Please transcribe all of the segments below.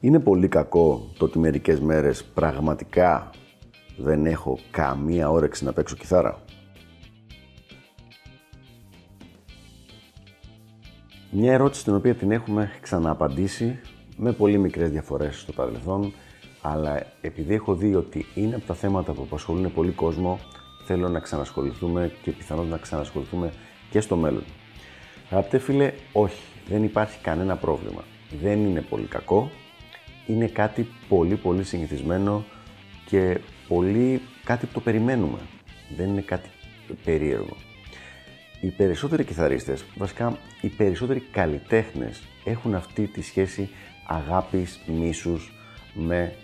Είναι πολύ κακό το ότι μερικές μέρες πραγματικά δεν έχω καμία όρεξη να παίξω κιθάρα. Μια ερώτηση την οποία την έχουμε ξανααπαντήσει με πολύ μικρές διαφορές στο παρελθόν, αλλά επειδή έχω δει ότι είναι από τα θέματα που απασχολούν πολύ κόσμο, θέλω να ξανασχοληθούμε και πιθανόν να ξανασχοληθούμε και στο μέλλον. Αγαπητέ φίλε, όχι, δεν υπάρχει κανένα πρόβλημα. Δεν είναι πολύ κακό, είναι κάτι πολύ πολύ συνηθισμένο και πολύ κάτι που το περιμένουμε. Δεν είναι κάτι περίεργο. Οι περισσότεροι κιθαρίστες, βασικά οι περισσότεροι καλλιτέχνες έχουν αυτή τη σχέση αγάπης, μίσους με,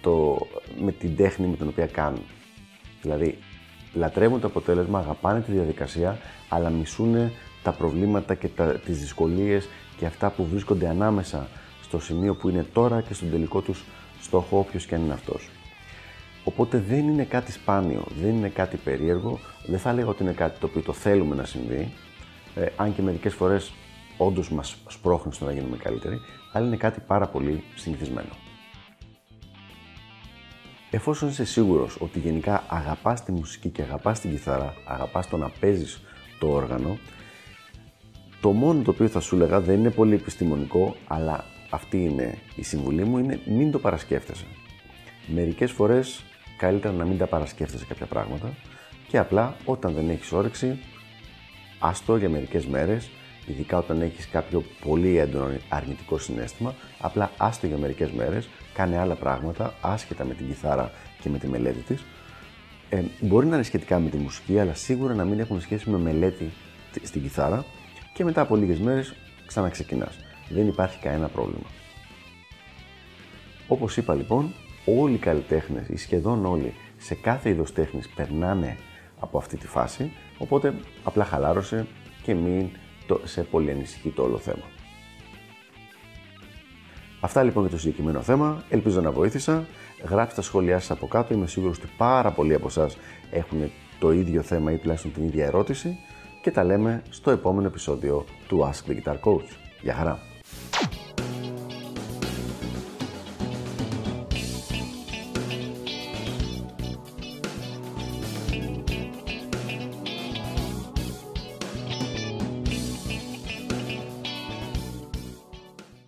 το, με την τέχνη με την οποία κάνουν. Δηλαδή, λατρεύουν το αποτέλεσμα, αγαπάνε τη διαδικασία, αλλά μισούν τα προβλήματα και τα, τις δυσκολίες και αυτά που βρίσκονται ανάμεσα στο σημείο που είναι τώρα και στον τελικό τους στόχο, όποιος και αν είναι αυτός. Οπότε δεν είναι κάτι σπάνιο, δεν είναι κάτι περίεργο, δεν θα λέγω ότι είναι κάτι το οποίο το θέλουμε να συμβεί, ε, αν και μερικές φορές όντως μας σπρώχνει στο να γίνουμε καλύτεροι, αλλά είναι κάτι πάρα πολύ συνηθισμένο. Εφόσον είσαι σίγουρος ότι γενικά αγαπάς τη μουσική και αγαπάς την κιθάρα, αγαπάς το να παίζεις το όργανο, το μόνο το οποίο θα σου έλεγα δεν είναι πολύ επιστημονικό, αλλά αυτή είναι η συμβουλή μου, είναι μην το παρασκέφτεσαι. Μερικές φορές καλύτερα να μην τα παρασκέφτεσαι κάποια πράγματα και απλά όταν δεν έχεις όρεξη, άστο για μερικές μέρες, ειδικά όταν έχεις κάποιο πολύ έντονο αρνητικό συνέστημα, απλά άστο για μερικές μέρες, κάνε άλλα πράγματα, άσχετα με την κιθάρα και με τη μελέτη της. Ε, μπορεί να είναι σχετικά με τη μουσική, αλλά σίγουρα να μην έχουν σχέση με μελέτη στην κιθάρα και μετά από λίγες μέρες ξαναξεκινάς. Δεν υπάρχει κανένα πρόβλημα. Όπως είπα λοιπόν, όλοι οι καλλιτέχνες ή σχεδόν όλοι σε κάθε είδος τέχνης περνάνε από αυτή τη φάση, οπότε απλά χαλάρωσε και μην το, σε πολύ ανησυχεί το όλο θέμα. Αυτά λοιπόν για το συγκεκριμένο θέμα. Ελπίζω να βοήθησα. Γράψτε τα σχόλιά σας από κάτω. Είμαι σίγουρος ότι πάρα πολλοί από εσάς έχουν το ίδιο θέμα ή τουλάχιστον την ίδια ερώτηση και τα λέμε στο επόμενο επεισόδιο του Ask the Guitar Coach. Γεια χαρά!